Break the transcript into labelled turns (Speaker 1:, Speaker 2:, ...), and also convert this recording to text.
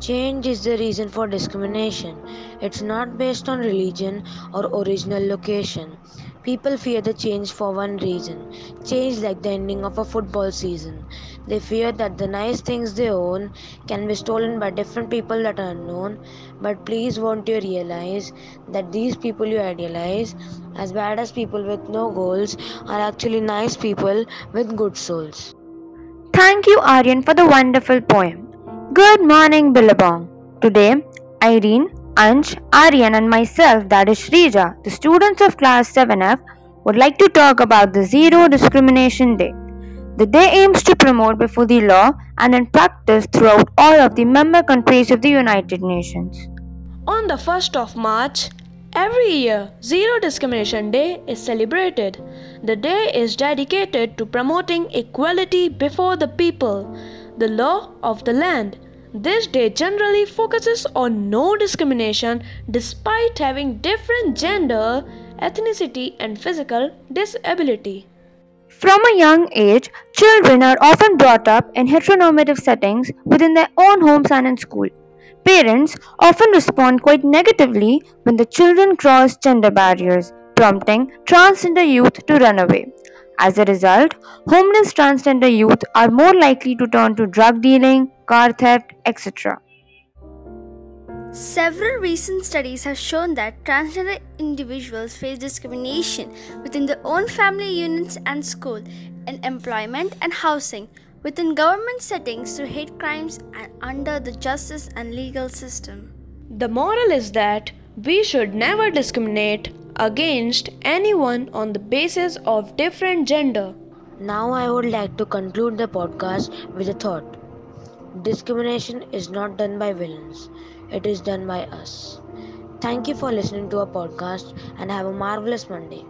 Speaker 1: Change is the reason for discrimination. It's not based on religion or original location. People fear the change for one reason change, like the ending of a football season. They fear that the nice things they own can be stolen by different people that are unknown. But please, won't you realize that these people you idealize, as bad as people with no goals, are actually nice people with good souls?
Speaker 2: Thank you, Aryan, for the wonderful poem. Good morning, Billabong. Today, Irene, Ansh, Aryan, and myself, that is Shreeja, the students of class 7F, would like to talk about the Zero Discrimination Day. The day aims to promote before the law and in practice throughout all of the member countries of the United Nations.
Speaker 3: On the 1st of March, every year, Zero Discrimination Day is celebrated. The day is dedicated to promoting equality before the people, the law of the land. This day generally focuses on no discrimination despite having different gender, ethnicity, and physical disability.
Speaker 2: From a young age, children are often brought up in heteronormative settings within their own homes and in school. Parents often respond quite negatively when the children cross gender barriers, prompting transgender youth to run away. As a result, homeless transgender youth are more likely to turn to drug dealing, car theft, etc.
Speaker 4: Several recent studies have shown that transgender individuals face discrimination within their own family units and school, in employment and housing, within government settings through hate crimes, and under the justice and legal system.
Speaker 3: The moral is that we should never discriminate against anyone on the basis of different gender.
Speaker 1: Now, I would like to conclude the podcast with a thought. Discrimination is not done by villains, it is done by us. Thank you for listening to our podcast and have a marvelous Monday.